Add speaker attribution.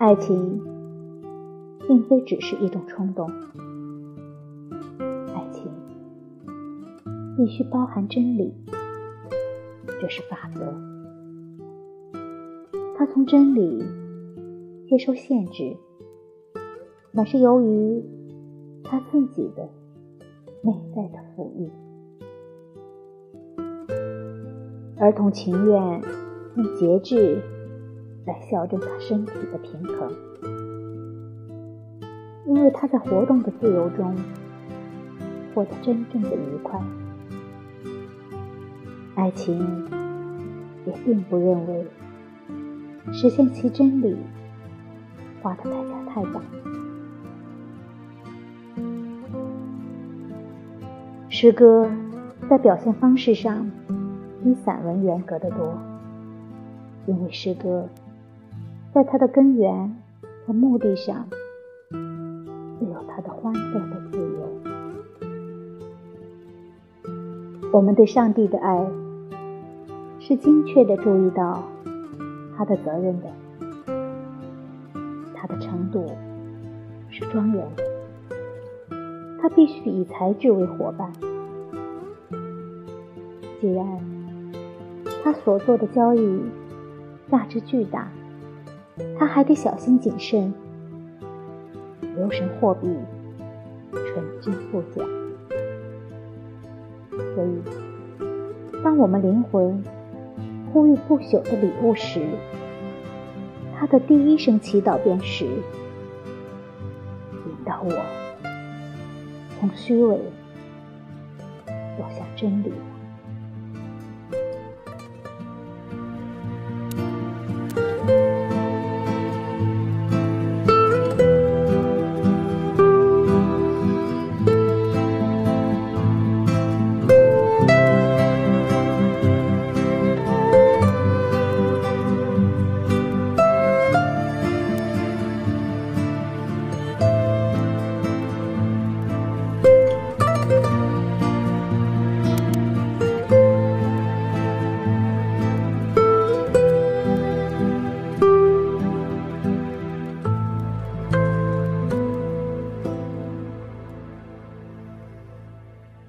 Speaker 1: 爱情。并非只是一种冲动，爱情必须包含真理，这是法则。他从真理接受限制，乃是由于他自己的内在的富裕。儿童情愿用节制来校正他身体的平衡，因为他在活动的自由中获得真正的愉快。爱情也并不认为实现其真理花的代价太大。诗歌在表现方式上。比散文严格的多，因为诗歌在它的根源和目的上，欢乐的自由。我们对上帝的爱，是精确的注意到他的责任的，他的程度是庄严的，他必须以才智为伙伴。既然。他所做的交易价值巨大，他还得小心谨慎，留神货币纯真不假。所以，当我们灵魂呼吁不朽的礼物时，他的第一声祈祷便是：引导我从虚伪走向真理。